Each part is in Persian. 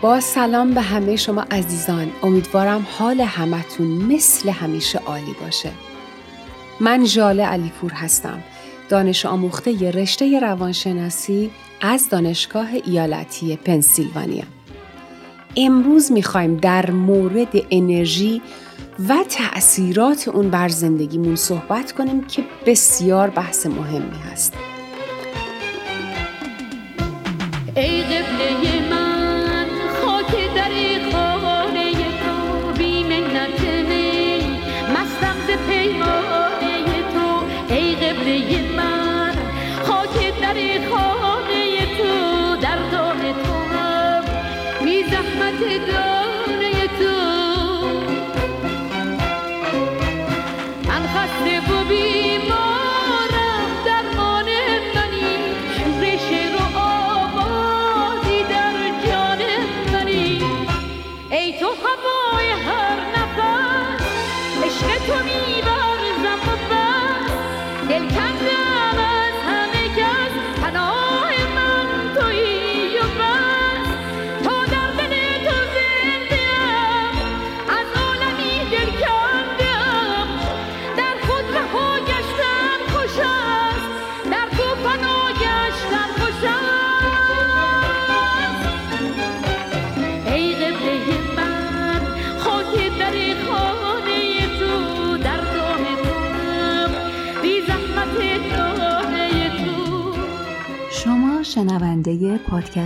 با سلام به همه شما عزیزان. امیدوارم حال همتون مثل همیشه عالی باشه. من ژاله علیپور هستم. دانش آموخته رشته روانشناسی از دانشگاه ایالتی پنسیلوانیا. امروز می‌خوایم در مورد انرژی و تأثیرات اون بر زندگیمون صحبت کنیم که بسیار بحث مهمی هست. ای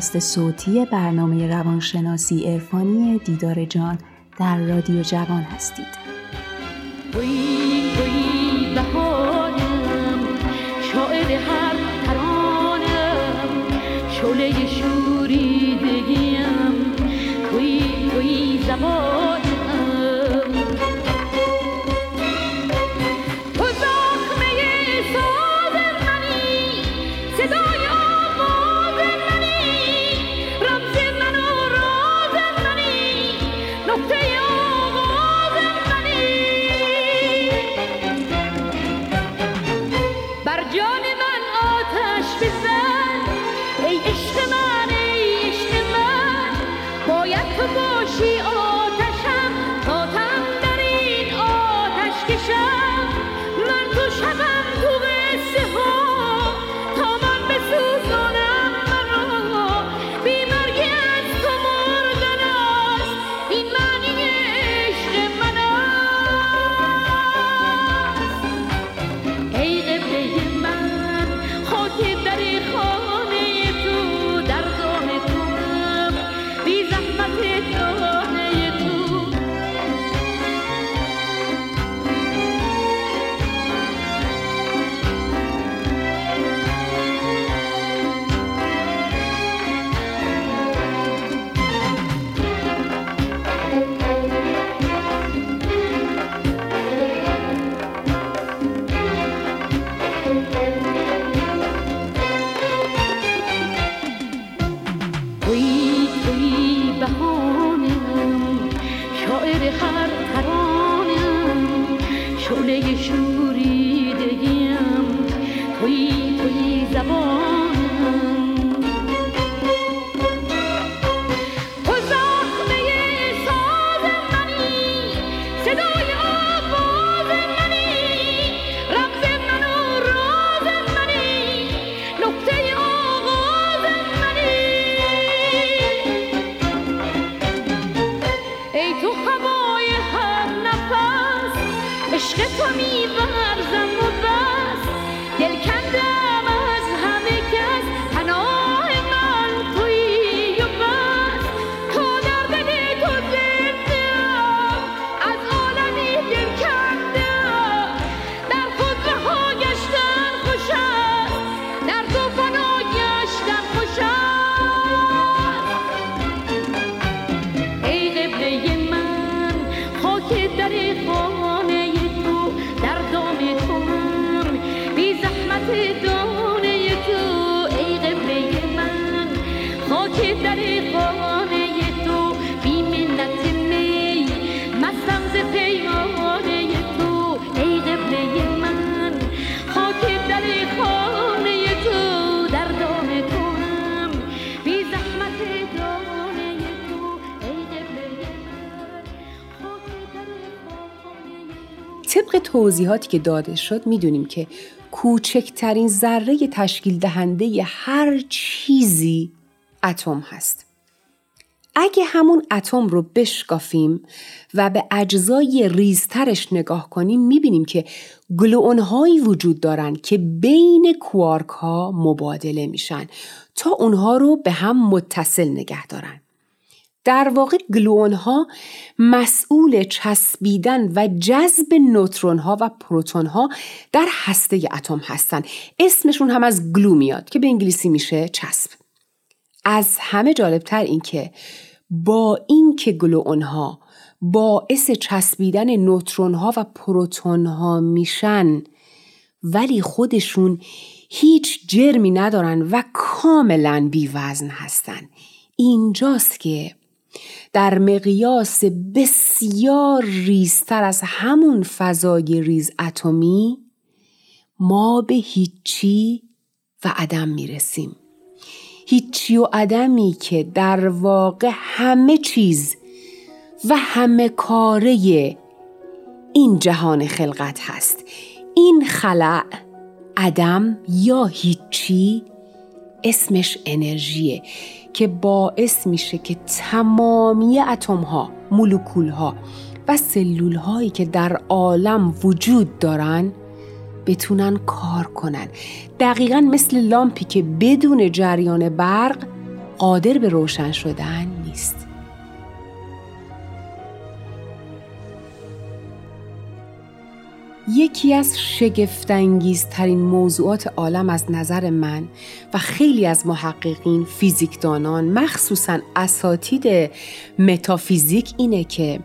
پادکست صوتی برنامه روانشناسی عرفانی دیدار جان در رادیو جوان هستید. توضیحاتی که داده شد می‌دونیم که کوچکترین ذره تشکیل دهنده هر چیزی اتم هست. اگه همون اتم رو بشکافیم و به اجزای ریزترش نگاه کنیم می‌بینیم که گلوون هایی وجود دارن که بین کوارک ها مبادله میشن تا اونها رو به هم متصل نگه دارن. در واقع گلوون ها مسئول چسبیدن و جذب نوترون ها و پروتون ها در هسته اتم هستند. اسمشون هم از گلو میاد که به انگلیسی میشه چسب. از همه جالبتر این که با اینکه گلوون ها باعث چسبیدن نوترون ها و پروتون ها میشن ولی خودشون هیچ جرمی ندارن و کاملا بیوزن هستن اینجاست که در مقیاس بسیار ریزتر از همون فضای ریز اتمی ما به هیچی و عدم می‌رسیم. هیچی و عدمی که در واقع همه چیز و همه کاره این جهان خلقت هست. این خلع عدم یا هیچی اسمش انرژیه. که باعث میشه که تمامی اتم ها، مولکول ها و سلول هایی که در عالم وجود دارن بتونن کار کنن. دقیقا مثل لامپی که بدون جریان برق قادر به روشن شدن نیست. یکی از شگفتانگیزترین موضوعات عالم از نظر من و خیلی از محققین فیزیکدانان مخصوصا اساتید متافیزیک اینه که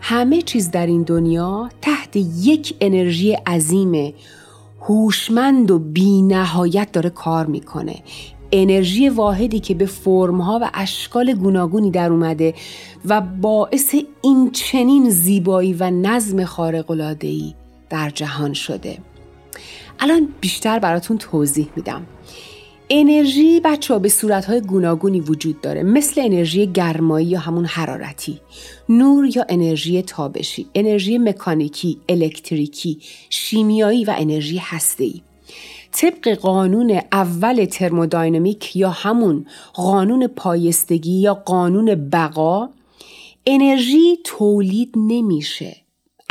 همه چیز در این دنیا تحت یک انرژی عظیم هوشمند و بینهایت داره کار می‌کنه. انرژی واحدی که به فرمها و اشکال گوناگونی در اومده و باعث این چنین زیبایی و نظم خارق‌العاده‌ای در جهان شده. الان بیشتر براتون توضیح میدم. انرژی بچه ها به صورتهای گوناگونی وجود داره مثل انرژی گرمایی یا همون حرارتی. نور یا انرژی تابشی انرژی مکانیکی الکتریکی شیمیایی و انرژی هسته‌ای. طبق قانون اول ترمودینامیک یا همون قانون پایستگی یا قانون بقا انرژی تولید نمیشه.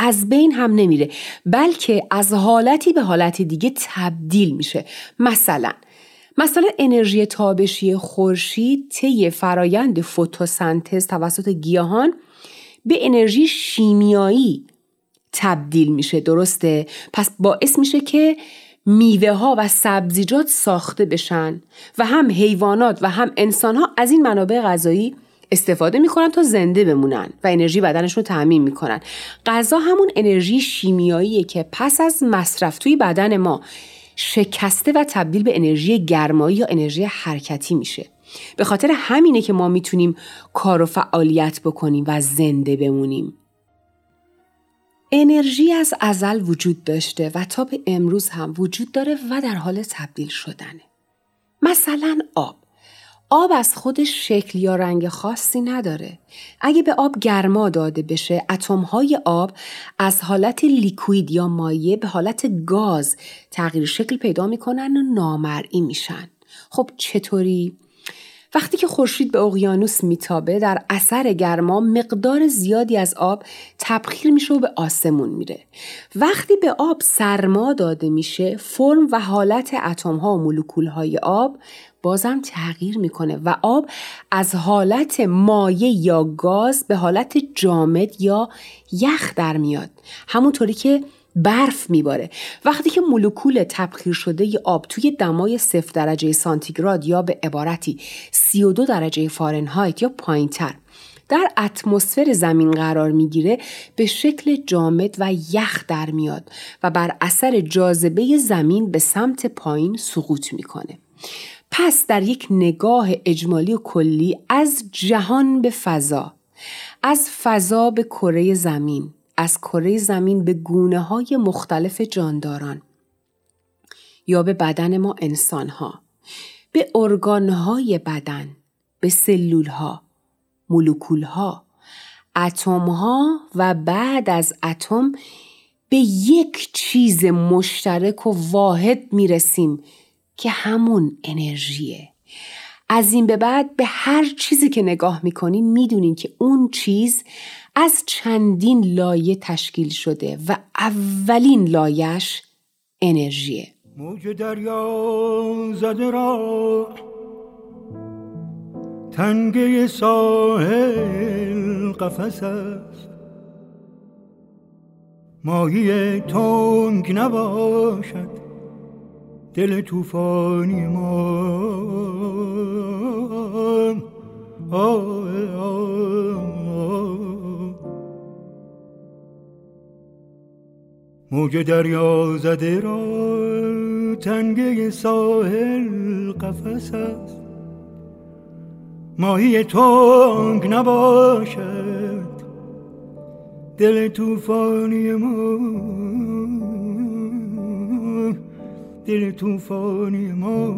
از بین هم نمیره بلکه از حالتی به حالت دیگه تبدیل میشه. مثلا مثلا انرژی تابشی خورشید طی فرایند فتوسنتز توسط گیاهان به انرژی شیمیایی تبدیل میشه. درسته؟ پس باعث میشه که میوه ها و سبزیجات ساخته بشن و هم حیوانات و هم انسان ها از این منابع غذایی استفاده می‌کنن تا زنده بمونن و انرژی بدنشون رو تعمین می‌کنن. غذا همون انرژی شیمیاییه که پس از مصرف توی بدن ما شکسته و تبدیل به انرژی گرمایی یا انرژی حرکتی میشه. به خاطر همینه که ما می‌تونیم کار و فعالیت بکنیم و زنده بمونیم. انرژی از ازل وجود داشته و تا به امروز هم وجود داره و در حال تبدیل شدنه. مثلا آب. آب از خودش شکل یا رنگ خاصی نداره. اگه به آب گرما داده بشه، اتمهای آب از حالت لیکوید یا مایع به حالت گاز تغییر شکل پیدا می‌کنن و نامرئی میشن. خب چطوری؟ وقتی که خورشید به اقیانوس میتابه در اثر گرما مقدار زیادی از آب تبخیر میشه و به آسمون میره وقتی به آب سرما داده میشه فرم و حالت اتم ها و مولکول های آب بازم تغییر می‌کنه و آب از حالت مایع یا گاز به حالت جامد یا یخ در میاد. همونطوری که برف میباره. وقتی که مولکول تبخیر شده ی آب توی دمای صفر درجه سانتیگراد یا به عبارتی 32 درجه فارنهایت یا پایینتر در اتمسفر زمین قرار می‌گیره به شکل جامد و یخ در میاد و بر اثر جاذبه زمین به سمت پایین سقوط می‌کنه. پس در یک نگاه اجمالی و کلی از جهان به فضا از فضا به کره زمین از کره زمین به گونه های مختلف جانداران یا به بدن ما انسان ها به ارگان های بدن به سلول ها مولکول ها اتم ها و بعد از اتم به یک چیز مشترک و واحد می‌رسیم که همون انرژیه. از این به بعد به هر چیزی که نگاه می‌کنین می‌دونین که اون چیز از چندین لایه تشکیل شده و اولین لایش انرژیه. موج دریا زده را. تنگه ساحل قفس است. ماهی تنگ نباشد. دل توفانی ما موج دریا زده را تنگه ساحل قفس است. ماهی تنگ نباشد دل توفانی ما دل توفانی ما.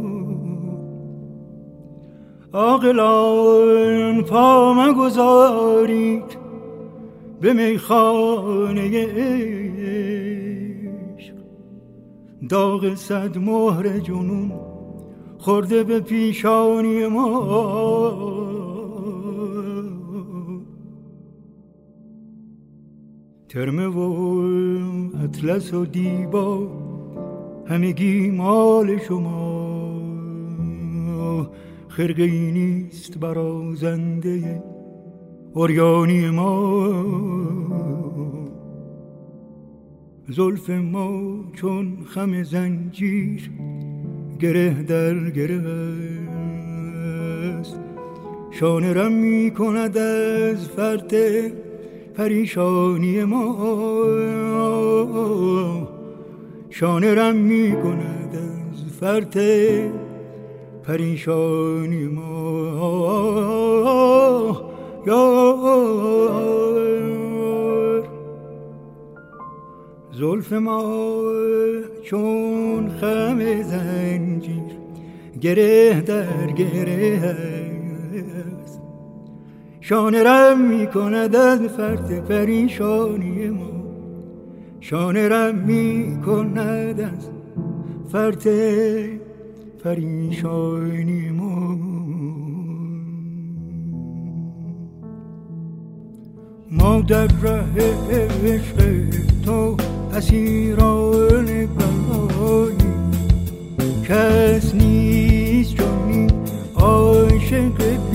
آقلان پا مگذارید به میخانه عشق. داغ صد مهر جنون خورده به پیشانی ما. ترمه و اطلس و دیبا همگی مال شما. خرقه ای نیست برازنده اوریانی ما. زلف ما چون خم زنجیر گره در گره است. شانه رم می کند از فرد پریشانی ما. شانه رم می کند از فرد پریشانی ما. یار. زلف ما چون خم زنجیر گره در گره است. شانه رم می کند از فرد پریشانی ما. شانه رم می کند از فرد پریشانی ما. ما در ره عشق تو اسیران بلایی کس نیست چون عاشق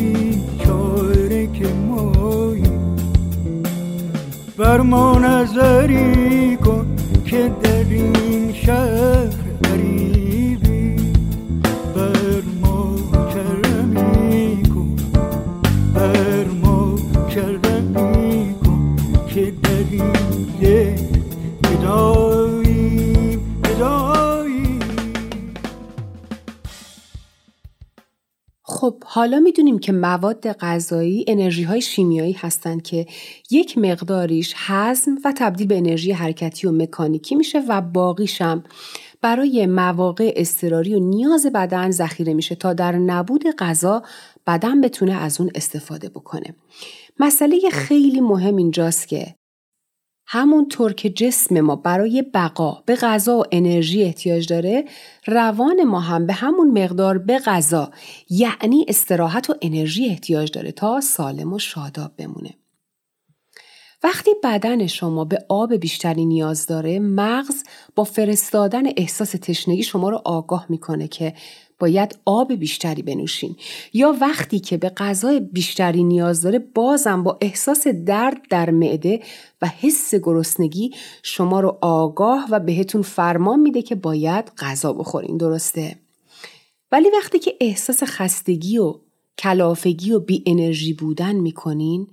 بر ما نظری کن که در این شهر خب حالا می‌دونیم که مواد غذایی انرژی های شیمیایی هستند که یک مقداریش هضم و تبدیل به انرژی حرکتی و مکانیکی میشه و باقیشم برای مواقع اضطراری و نیاز بدن ذخیره میشه تا در نبود غذا بدن بتونه از اون استفاده بکنه. مسئله خیلی مهم اینجاست که همونطور که جسم ما برای بقا به غذا و انرژی احتیاج داره روان ما هم به همون مقدار به غذا یعنی استراحت و انرژی احتیاج داره تا سالم و شاداب بمونه. وقتی بدن شما به آب بیشتری نیاز داره مغز با فرستادن احساس تشنگی شما رو آگاه می‌کنه که باید آب بیشتری بنوشین. یا وقتی که به غذای بیشتری نیاز داره بازم با احساس درد در معده و حس گرسنگی شما رو آگاه و بهتون فرمان میده که باید غذا بخورین. درسته؟ ولی وقتی که احساس خستگی و کلافگی و بی انرژی بودن می‌کنین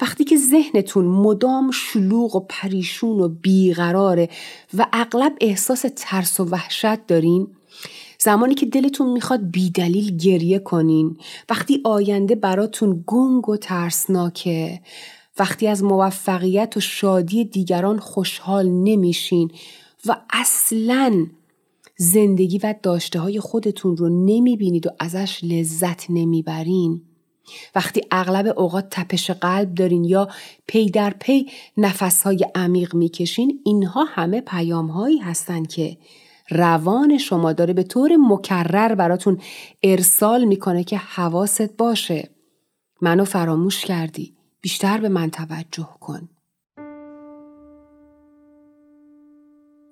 وقتی که ذهنتون مدام شلوغ و پریشون و بیقراره و اغلب احساس ترس و وحشت دارین زمانی که دلتون می‌خواد بیدلیل گریه کنین وقتی آینده براتون گنگ و ترسناکه وقتی از موفقیت و شادی دیگران خوشحال نمیشین و اصلاً زندگی و داشته های خودتون رو نمی‌بینید و ازش لذت نمی‌برین. وقتی اغلب اوقات تپش قلب دارین یا پی در پی نفسهای عمیق می‌کشین اینها همه پیام هایی هستند که روان شما داره به طور مکرر براتون ارسال می‌کنه که حواست باشه. منو فراموش کردی. بیشتر به من توجه کن.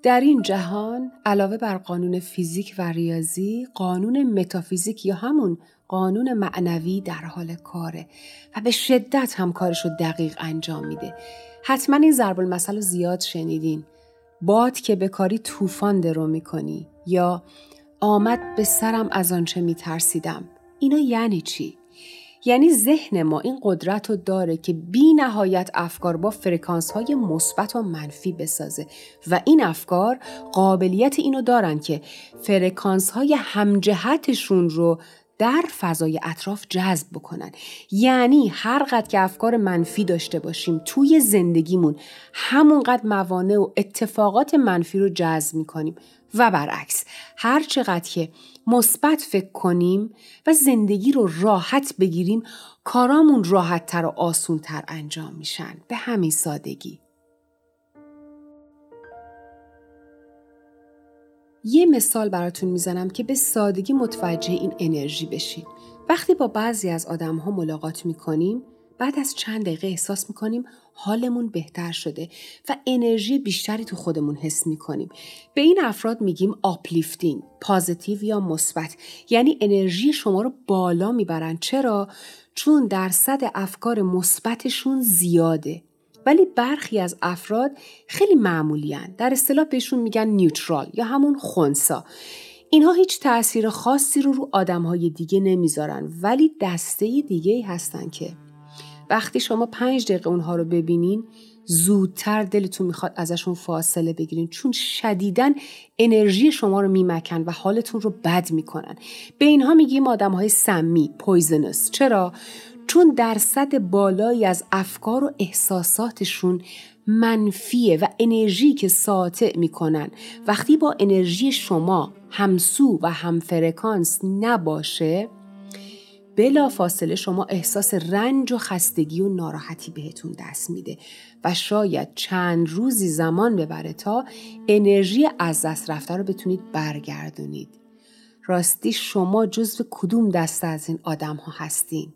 در این جهان علاوه بر قانون فیزیک و ریاضی قانون متافیزیک یا همون قانون معنوی در حال کاره و به شدت هم کارش رو دقیق انجام میده. حتما این ضرب المثل رو زیاد شنیدین. باد که به کاری طوفان درو می‌کنی یا آمد به سرم از آنچه میترسیدم. اینا یعنی چی؟ یعنی ذهن ما این قدرت رو داره که بی نهایت افکار با فرکانس های مثبت و منفی بسازه و این افکار قابلیت اینو دارن که فرکانس های همجهتشون رو در فضای اطراف جذب بکنن. یعنی هر قد که افکار منفی داشته باشیم توی زندگیمون همونقدر موانع و اتفاقات منفی رو جذب می‌کنیم. و برعکس هر چقدر که مثبت فکر کنیم و زندگی رو راحت بگیریم کارامون راحت تر و آسون تر انجام میشن. به همین سادگی. یه مثال براتون می‌زنم که به سادگی متوجه این انرژی بشین. وقتی با بعضی از آدم ها ملاقات می‌کنیم بعد از چند دقیقه احساس می‌کنیم حالمون بهتر شده و انرژی بیشتری تو خودمون حس می‌کنیم. به این افراد میگیم uplifting، positive یا مثبت. یعنی انرژی شما رو بالا می‌برن. چرا؟ چون درصد افکار مثبتشون زیاده. ولی برخی از افراد خیلی معمولی در اصطلاح بهشون میگن neutral یا همون خونسا. اینها هیچ تاثیر خاصی رو رو آدم های دیگه نمی‌ذارن ولی دسته دیگه هستن که. وقتی شما پنج دقیقه اونها رو ببینین زودتر دلتون می‌خواد ازشون فاصله بگیرین چون شدیداً انرژی شما رو میمکن و حالتون رو بد می‌کنن. به اینها میگیم آدم های سمی poisonous چرا؟ چون درصد بالایی از افکار و احساساتشون منفیه و انرژی که ساطع می‌کنن وقتی با انرژی شما همسو و هم فرکانس نباشه بلا فاصله شما احساس رنج و خستگی و ناراحتی بهتون دست میده و شاید چند روزی زمان ببره تا انرژی از دست رفته رو بتونید برگردونید. راستی شما جزو کدوم دسته از این آدم ها هستین؟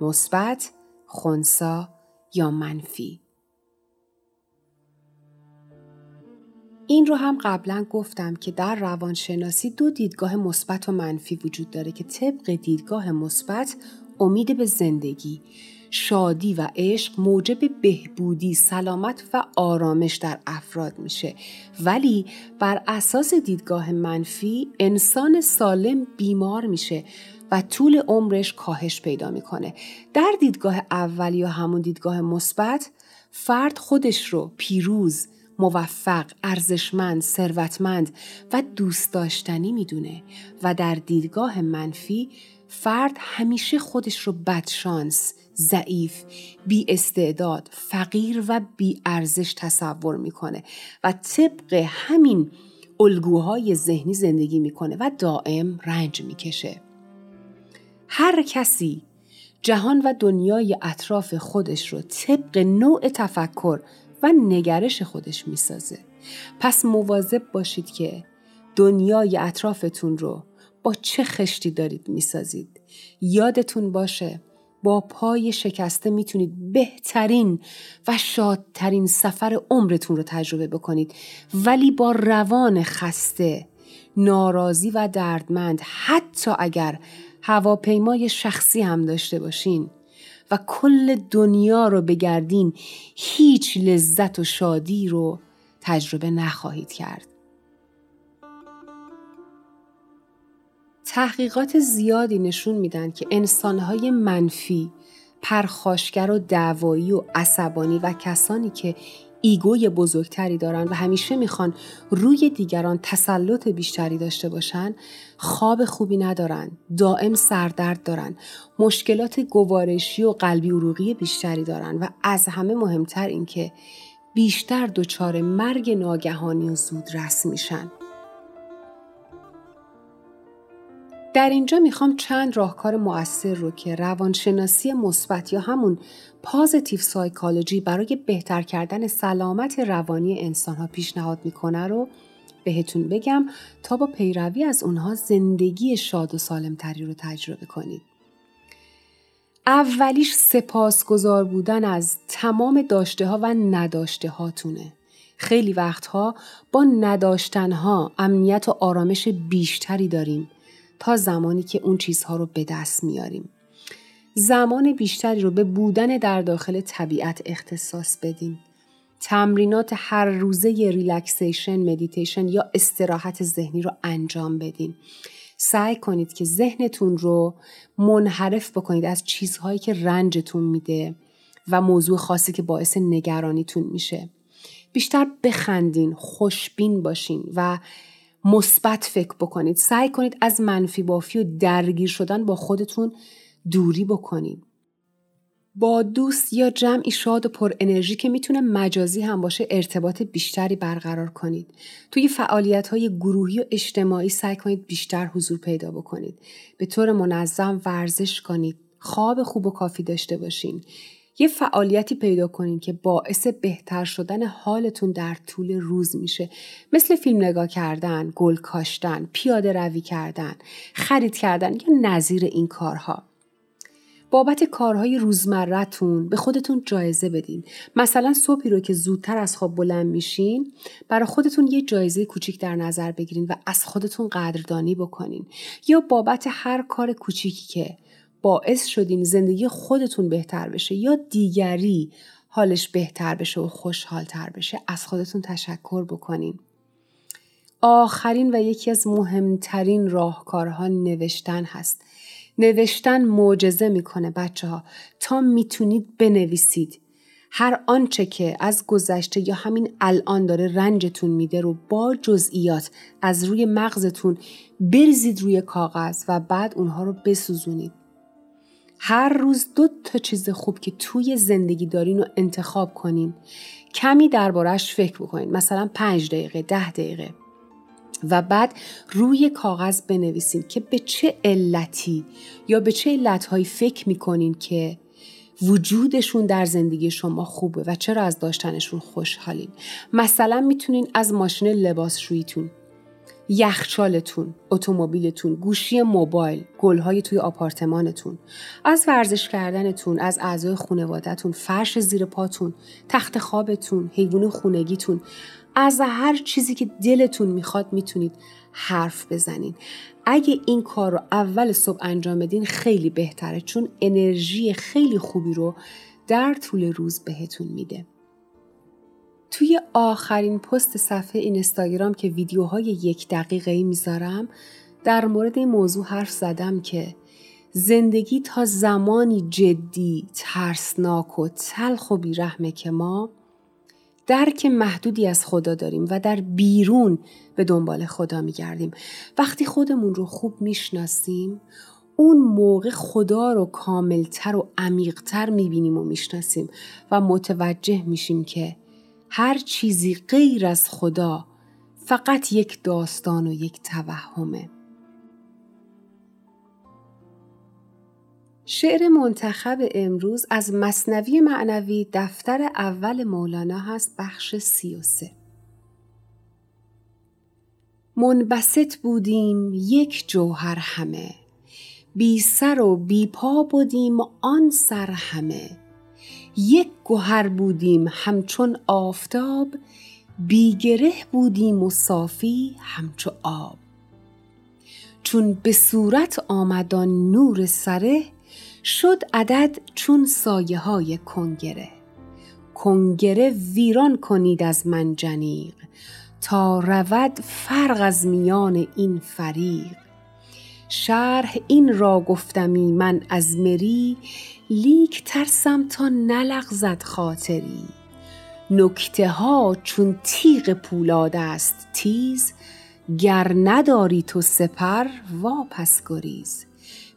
مثبت، خونسا یا منفی. این رو هم قبلا گفتم که در روانشناسی دو دیدگاه مثبت و منفی وجود داره که طبق دیدگاه مثبت امید به زندگی شادی و عشق موجب بهبودی سلامت و آرامش در افراد میشه ولی بر اساس دیدگاه منفی انسان سالم بیمار میشه و طول عمرش کاهش پیدا می‌کنه در دیدگاه اول یا همون دیدگاه مثبت فرد خودش رو پیروز موفق، ارزشمند، ثروتمند و دوست داشتنی می‌دونه و در دیدگاه منفی فرد همیشه خودش رو بدشانس، ضعیف، بی استعداد، فقیر و بی ارزش تصور می‌کنه و طبق همین الگوهای ذهنی زندگی می‌کنه و دائم رنج می‌کشه. هر کسی جهان و دنیای اطراف خودش رو طبق نوع تفکر و نگرش خودش می‌سازه. پس مواظب باشید که دنیای اطرافتون رو با چه خشتی دارید می‌سازید. یادتون باشه با پای شکسته می‌تونید بهترین و شادترین سفر عمرتون رو تجربه بکنید ولی با روان خسته ناراضی و دردمند حتی اگر هواپیمای شخصی هم داشته باشین و کل دنیا رو بگردین هیچ لذت و شادی رو تجربه نخواهید کرد. تحقیقات زیادی نشون میدن که انسانهای منفی، پرخاشگر و دعوایی و عصبانی و کسانی که ایگوی بزرگتری دارن و همیشه می‌خوان روی دیگران تسلط بیشتری داشته باشن خواب خوبی ندارن دائم سردرد دارن مشکلات گوارشی و قلبی عروقی بیشتری دارن و از همه مهمتر اینکه بیشتر دچار مرگ ناگهانی و زود رس میشن. در اینجا می‌خوام چند راهکار مؤثر رو که روانشناسی مثبت یا همون پازیتیو سایکولوژی برای بهتر کردن سلامت روانی انسان ها پیشنهاد می‌کنه رو بهتون بگم تا با پیروی از اونها زندگی شاد و سالمتری رو تجربه کنید. اولیش سپاسگزار بودن از تمام داشته ها و نداشته هاتونه. خیلی وقتها با نداشتنها امنیت و آرامش بیشتری داریم تا زمانی که اون چیزها رو به دست میاریم. زمان بیشتری رو به بودن در داخل طبیعت اختصاص بدیم. تمرینات هر روزه relaxation، meditation یا استراحت ذهنی رو انجام بدین. سعی کنید که ذهنتون رو منحرف بکنید از چیزهایی که رنجتون میده و موضوع خاصی که باعث نگرانیتون میشه. بیشتر بخندین، خوشبین باشین و مثبت فکر بکنید. سعی کنید از منفی بافی و درگیر شدن با خودتون دوری بکنید. با دوست یا جمعی شاد و پر انرژی که می‌تونه مجازی هم باشه ارتباط بیشتری برقرار کنید. توی فعالیت های گروهی و اجتماعی سعی کنید بیشتر حضور پیدا بکنید. به طور منظم ورزش کنید. خواب خوب و کافی داشته باشین. یه فعالیتی پیدا کنید که باعث بهتر شدن حالتون در طول روز میشه مثل فیلم نگاه کردن، گل کاشتن، پیاده روی کردن، خرید کردن یا نظیر این کارها. بابت کارهای روزمرتون به خودتون جایزه بدین. مثلا صبحی رو که زودتر از خواب بلند میشین برای خودتون یه جایزه کوچیک در نظر بگیرین و از خودتون قدردانی بکنین. یا بابت هر کار کوچیکی که باعث شدین زندگی خودتون بهتر بشه یا دیگری حالش بهتر بشه و خوشحالتر بشه از خودتون تشکر بکنین. آخرین و یکی از مهمترین راهکارها نوشتن هست. نوشتن معجزه می‌کنه بچه ها تا می‌تونید بنویسید هر آنچه که از گذشته یا همین الان داره رنجتون میده رو با جزئیات از روی مغزتون بریزید روی کاغذ و بعد اونها رو بسوزونید هر روز دو تا چیز خوب که توی زندگی دارین رو انتخاب کنین. کمی دربارهش فکر بکنین. مثلا پنج دقیقه ده دقیقه. و بعد روی کاغذ بنویسین که به چه علتی یا به چه علتهایی فکر می‌کنین که وجودشون در زندگی شما خوبه و چرا از داشتنشون خوشحالین. مثلا می‌تونین از ماشین لباس شویتون یخچالتون، اتومبیلتون، گوشی موبایل، گلهای توی آپارتمانتون، از ورزش کردنتون، از اعضای خانوادهتون، فرش زیر پاتون، تخت خوابتون، حیوان خونگیتون، از هر چیزی که دلتون می‌خواد می‌تونید حرف بزنین. اگه این کار رو اول صبح انجام بدین خیلی بهتره چون انرژی خیلی خوبی رو در طول روز بهتون میده. توی آخرین پست صفحه اینستاگرام که ویدیوهای یک دقیقه ای می‌ذارم در مورد این موضوع حرف زدم که زندگی تا زمانی جدی، ترسناک و تلخ و بیرحمه که ما درک محدودی از خدا داریم و در بیرون به دنبال خدا میگردیم. وقتی خودمون رو خوب می‌شناسیم اون موقع خدا رو کاملتر و عمیقتر می‌بینیم و می‌شناسیم و متوجه میشیم که هر چیزی غیر از خدا فقط یک داستان و یک توهمه. شعر منتخب امروز از مصنوی معنوی دفتر اول مولانا هست بخش سی و سه. منبسط بودیم یک جوهر همه بی سر و بی پا بودیم آن سر همه یک گوهر بودیم همچون آفتاب بیگره بودیم و صافی همچو آب. چون به صورت آمدان نور سره شد عدد چون سایه های کنگره. کنگره ویران کنید از منجنیق تا رود فرق از میان این فریق. شرح این را گفتمی من از مری لیک ترسم تا نلغزد خاطری. نکته ها چون تیغ پولاد است تیز گر نداری تو سپر واپس گریز.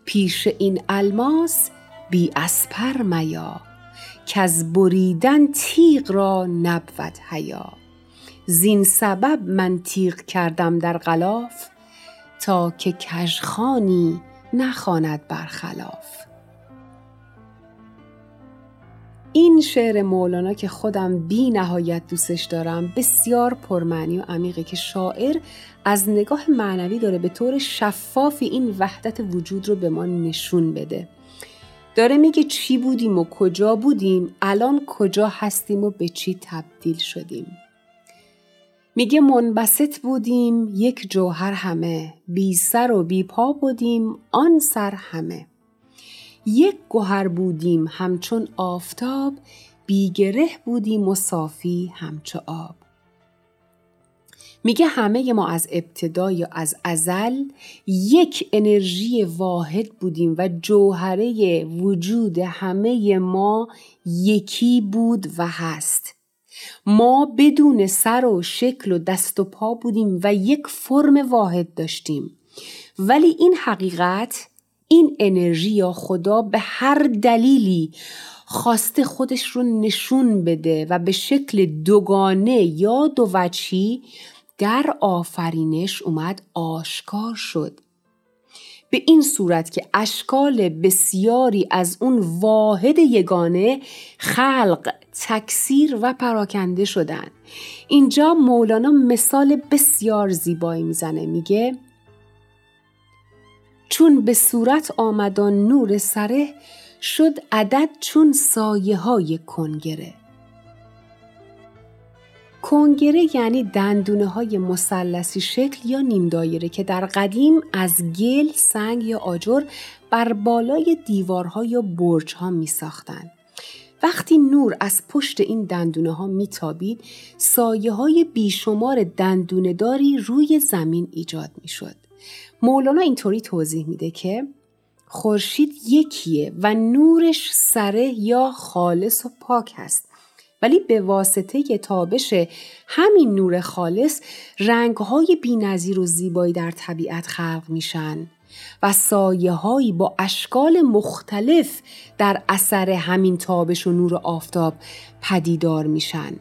پیش این الماس بی اسپر میا که از بریدن تیغ را نبود حیا. زین سبب من تیغ کردم در غلاف تا که کژخانی نخواند برخلاف. این شعر مولانا که خودم بی نهایت دوستش دارم بسیار پرمعنی و عمیقه که شاعر از نگاه معنوی داره به طور شفافی این وحدت وجود رو به ما نشون بده. داره میگه چی بودیم و کجا بودیم الان کجا هستیم و به چی تبدیل شدیم. میگه منبسط بودیم یک جوهر همه بی سر و بی پا بودیم آن سر همه. یک گوهر بودیم همچون آفتاب بیگره بودیم و صافی همچو آب. میگه همه ما از ابتدا یا از ازل یک انرژی واحد بودیم و جوهره وجود همه ما یکی بود و هست. ما بدون سر و شکل و دست و پا بودیم و یک فرم واحد داشتیم. ولی این حقیقت این انرژی یا خدا به هر دلیلی خواسته خودش رو نشون بده و به شکل دوگانه یا دو وچی در آفرینش اومد آشکار شد. به این صورت که اشکال بسیاری از اون واحد یگانه خلق تکثیر و پراکنده شدن. اینجا مولانا مثال بسیار زیبایی می‌زنه. میگه چون به صورت آمدان نور سره شد عدد چون سایه های کنگره. کنگره یعنی دندونه های مسلسی شکل یا نیم دایره که در قدیم از گل، سنگ یا آجر بر بالای دیوارها یا برج ها می ساختن. وقتی نور از پشت این دندونه ها میتابید سایه های بیشمار دندونه داری روی زمین ایجاد می شد. مولانا اینطوری توضیح میده که خورشید یکیه و نورش سره یا خالص و پاک هست ولی به واسطه تابش همین نور خالص رنگهای بینظیر و زیبایی در طبیعت خلق میشن و سایه هایی با اشکال مختلف در اثر همین تابش و نور آفتاب پدیدار میشن.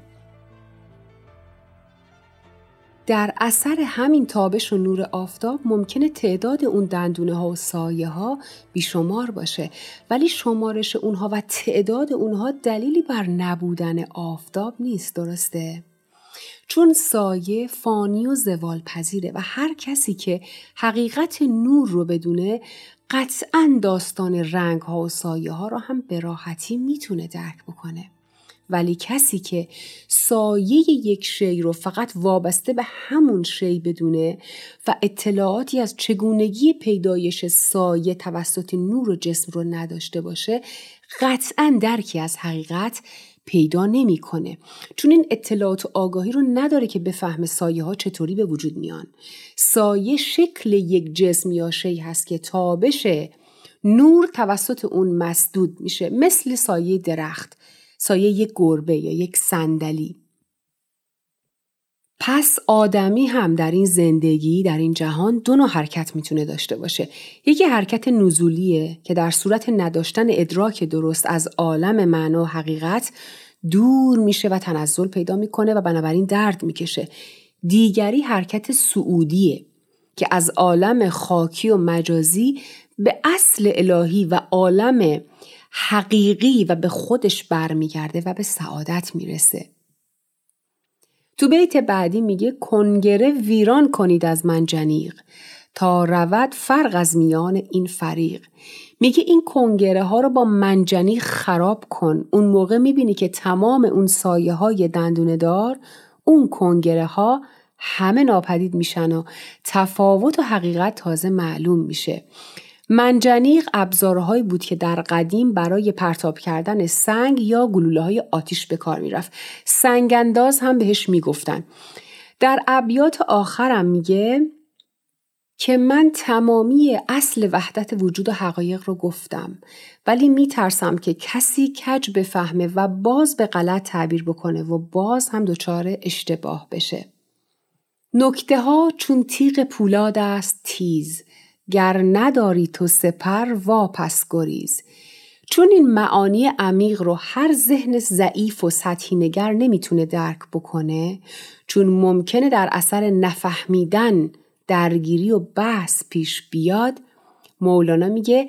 در اثر همین تابش و نور آفتاب ممکنه تعداد اون دندونه ها و سایه ها بیشمار باشه ولی شمارش اونها و تعداد اونها دلیلی بر نبودن آفتاب نیست درسته؟ چون سایه فانی و زوال پذیره و هر کسی که حقیقت نور رو بدونه قطعا داستان رنگ ها و سایه ها رو هم به راحتی می‌تونه درک بکنه. ولی کسی که سایه یک شی رو فقط وابسته به همون شی بدونه و اطلاعاتی از چگونگی پیدایش سایه توسط نور و جسم رو نداشته باشه قطعا درکی از حقیقت پیدا نمی‌کنه. چون این اطلاعات و آگاهی رو نداره که بفهمه سایه ها چطوری به وجود میان. سایه شکل یک جسم یا شی هست که تابش نور توسط اون مسدود میشه. مثل سایه درخت سایه یک گربه یا یک صندلی. پس آدمی هم در این زندگی در این جهان دو نوع حرکت می‌تونه داشته باشه یکی حرکت نزولیه که در صورت نداشتن ادراک درست از عالم معنا و حقیقت دور میشه و تنزل پیدا می‌کنه و بنابراین درد می‌کشه دیگری حرکت سعودیه که از عالم خاکی و مجازی به اصل الهی و عالم حقیقی و به خودش برمیگرده و به سعادت می‌رسه. تو بیت بعدی میگه کنگره ویران کنید از من جنیق. تا رود فرق از میان این فریق. میگه این کنگره ها رو با منجنیق خراب کن. اون موقع می‌بینی که تمام اون سایه های دندونه دار اون کنگره ها همه ناپدید میشن و تفاوت و حقیقت تازه معلوم میشه. منجنیق ابزارهایی بود که در قدیم برای پرتاب کردن سنگ یا گلوله های آتیش به کار می‌رفت. سنگنداز هم بهش می‌گفتن. در ابیات آخرم میگه که من تمامی اصل وحدت وجود و حقایق رو گفتم ولی میترسم که کسی کج بفهمه و باز به غلط تعبیر بکنه و باز هم دچار اشتباه بشه. نکته ها چون تیغ پولاد است تیز گر نداری تو سپر واپس گریز. چون این معانی عمیق رو هر ذهن ضعیف و سطحی نگر نمی‌تونه درک بکنه چون ممکنه در اثر نفهمیدن درگیری و بحث پیش بیاد مولانا میگه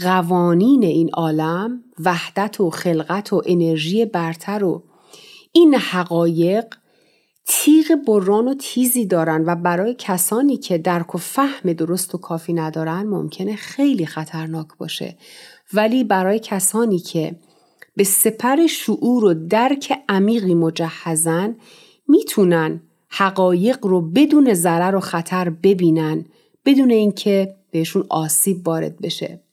قوانین این عالم وحدت و خلقت و انرژی برتر و این حقایق تیغ بران و تیزی دارن و برای کسانی که درک و فهم درست و کافی ندارن ممکنه خیلی خطرناک باشه. ولی برای کسانی که به سپر شعور و درک عمیقی مجهزن می‌تونن حقایق رو بدون ضرر و خطر ببینن بدون اینکه بهشون آسیب وارد بشه.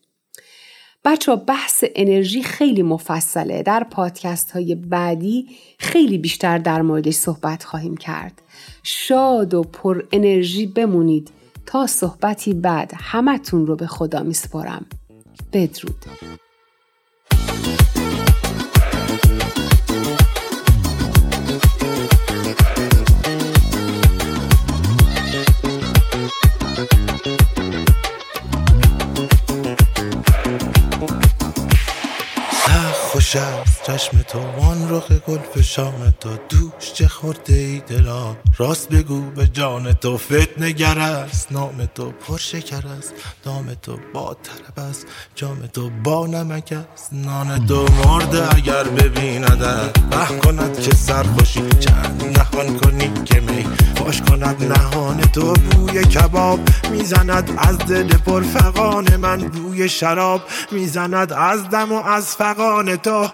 بچه بحث انرژی خیلی مفصله. در پادکست های بعدی خیلی بیشتر در موردش صحبت خواهیم کرد. شاد و پر انرژی بمونید تا صحبتی بعد همتون رو به خدا میسپارم. بدرود. خوش است چشم تو وان رخ گل فشان تو دوش چه خورده ای دلا. راست بگو به جان تو فتنه گر است. نام تو پرشکر است. دام تو با طرب است. جام تو با نمک است. نان تو مرده اگر ببیندت به کند که سرخوشی چند نهان کنی که می. باش کند نهان تو بوی کباب. می‌زند از دل پرفقان من بوی شراب. می‌زند از دم و از فقان تو.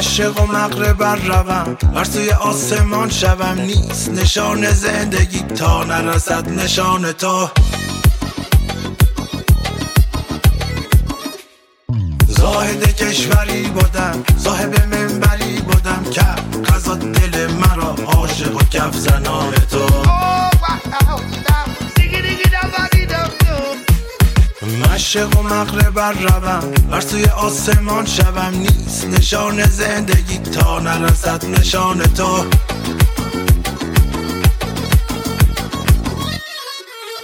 مشق و مغرب روم بر سوی آسمان شوم. نیست نشان زندگی تا نرسد نشان تو. زاهد کشوری بودم صاحب منبری بودم که قضا دل مرا عاشق و کف زنان مشق و مغرب بر روم. بر سوی آسمان شوم. نیست نشان زندگی تا نرسد نشان تو.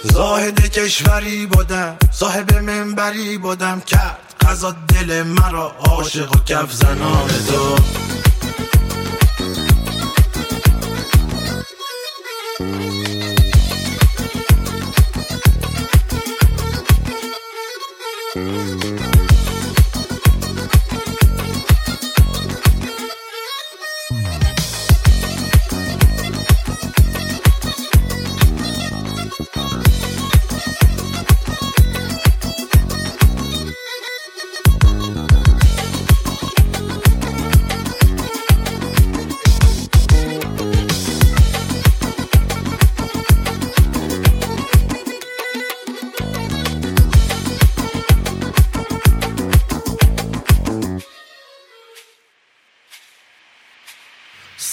زاهد کشوری بودم. صاحب منبری بودم. کرد قضا دل مرا عاشق و کف زنان تو.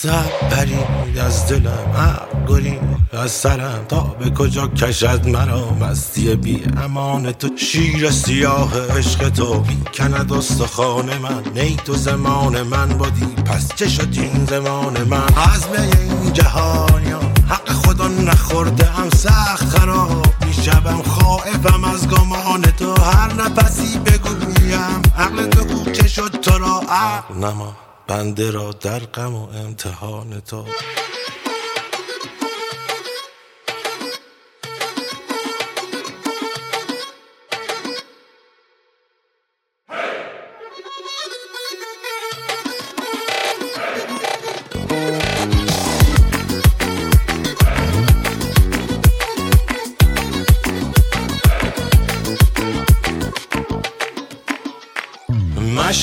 سب پرید از دلم عقل گرید از سرم. تا به کجا کشد مرا مستی بی امان تو؟ شیر سیاه عشق تو بی کند استخان من. نی تو زمان من بودی پس چه شد این زمان من؟ عزم این جهانیا حق خدا نخورده هم سخت خراب می‌شوم خائفم از گمان تو. هر نفسی بگویم عقل تو که شد تو را عقل نما. بنده را در غم و امتحان تو.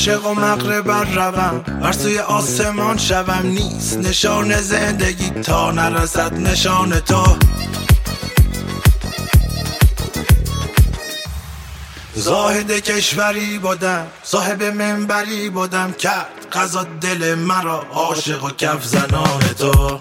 مشق و مغرب روم. بر سوی آسمان شوم نیست. نشان زندگی تا نرسد نشان تو. زاهد کشوری بودم صاحب منبری بودم. کرد قضا دل مرا عاشق و کف زنان تو.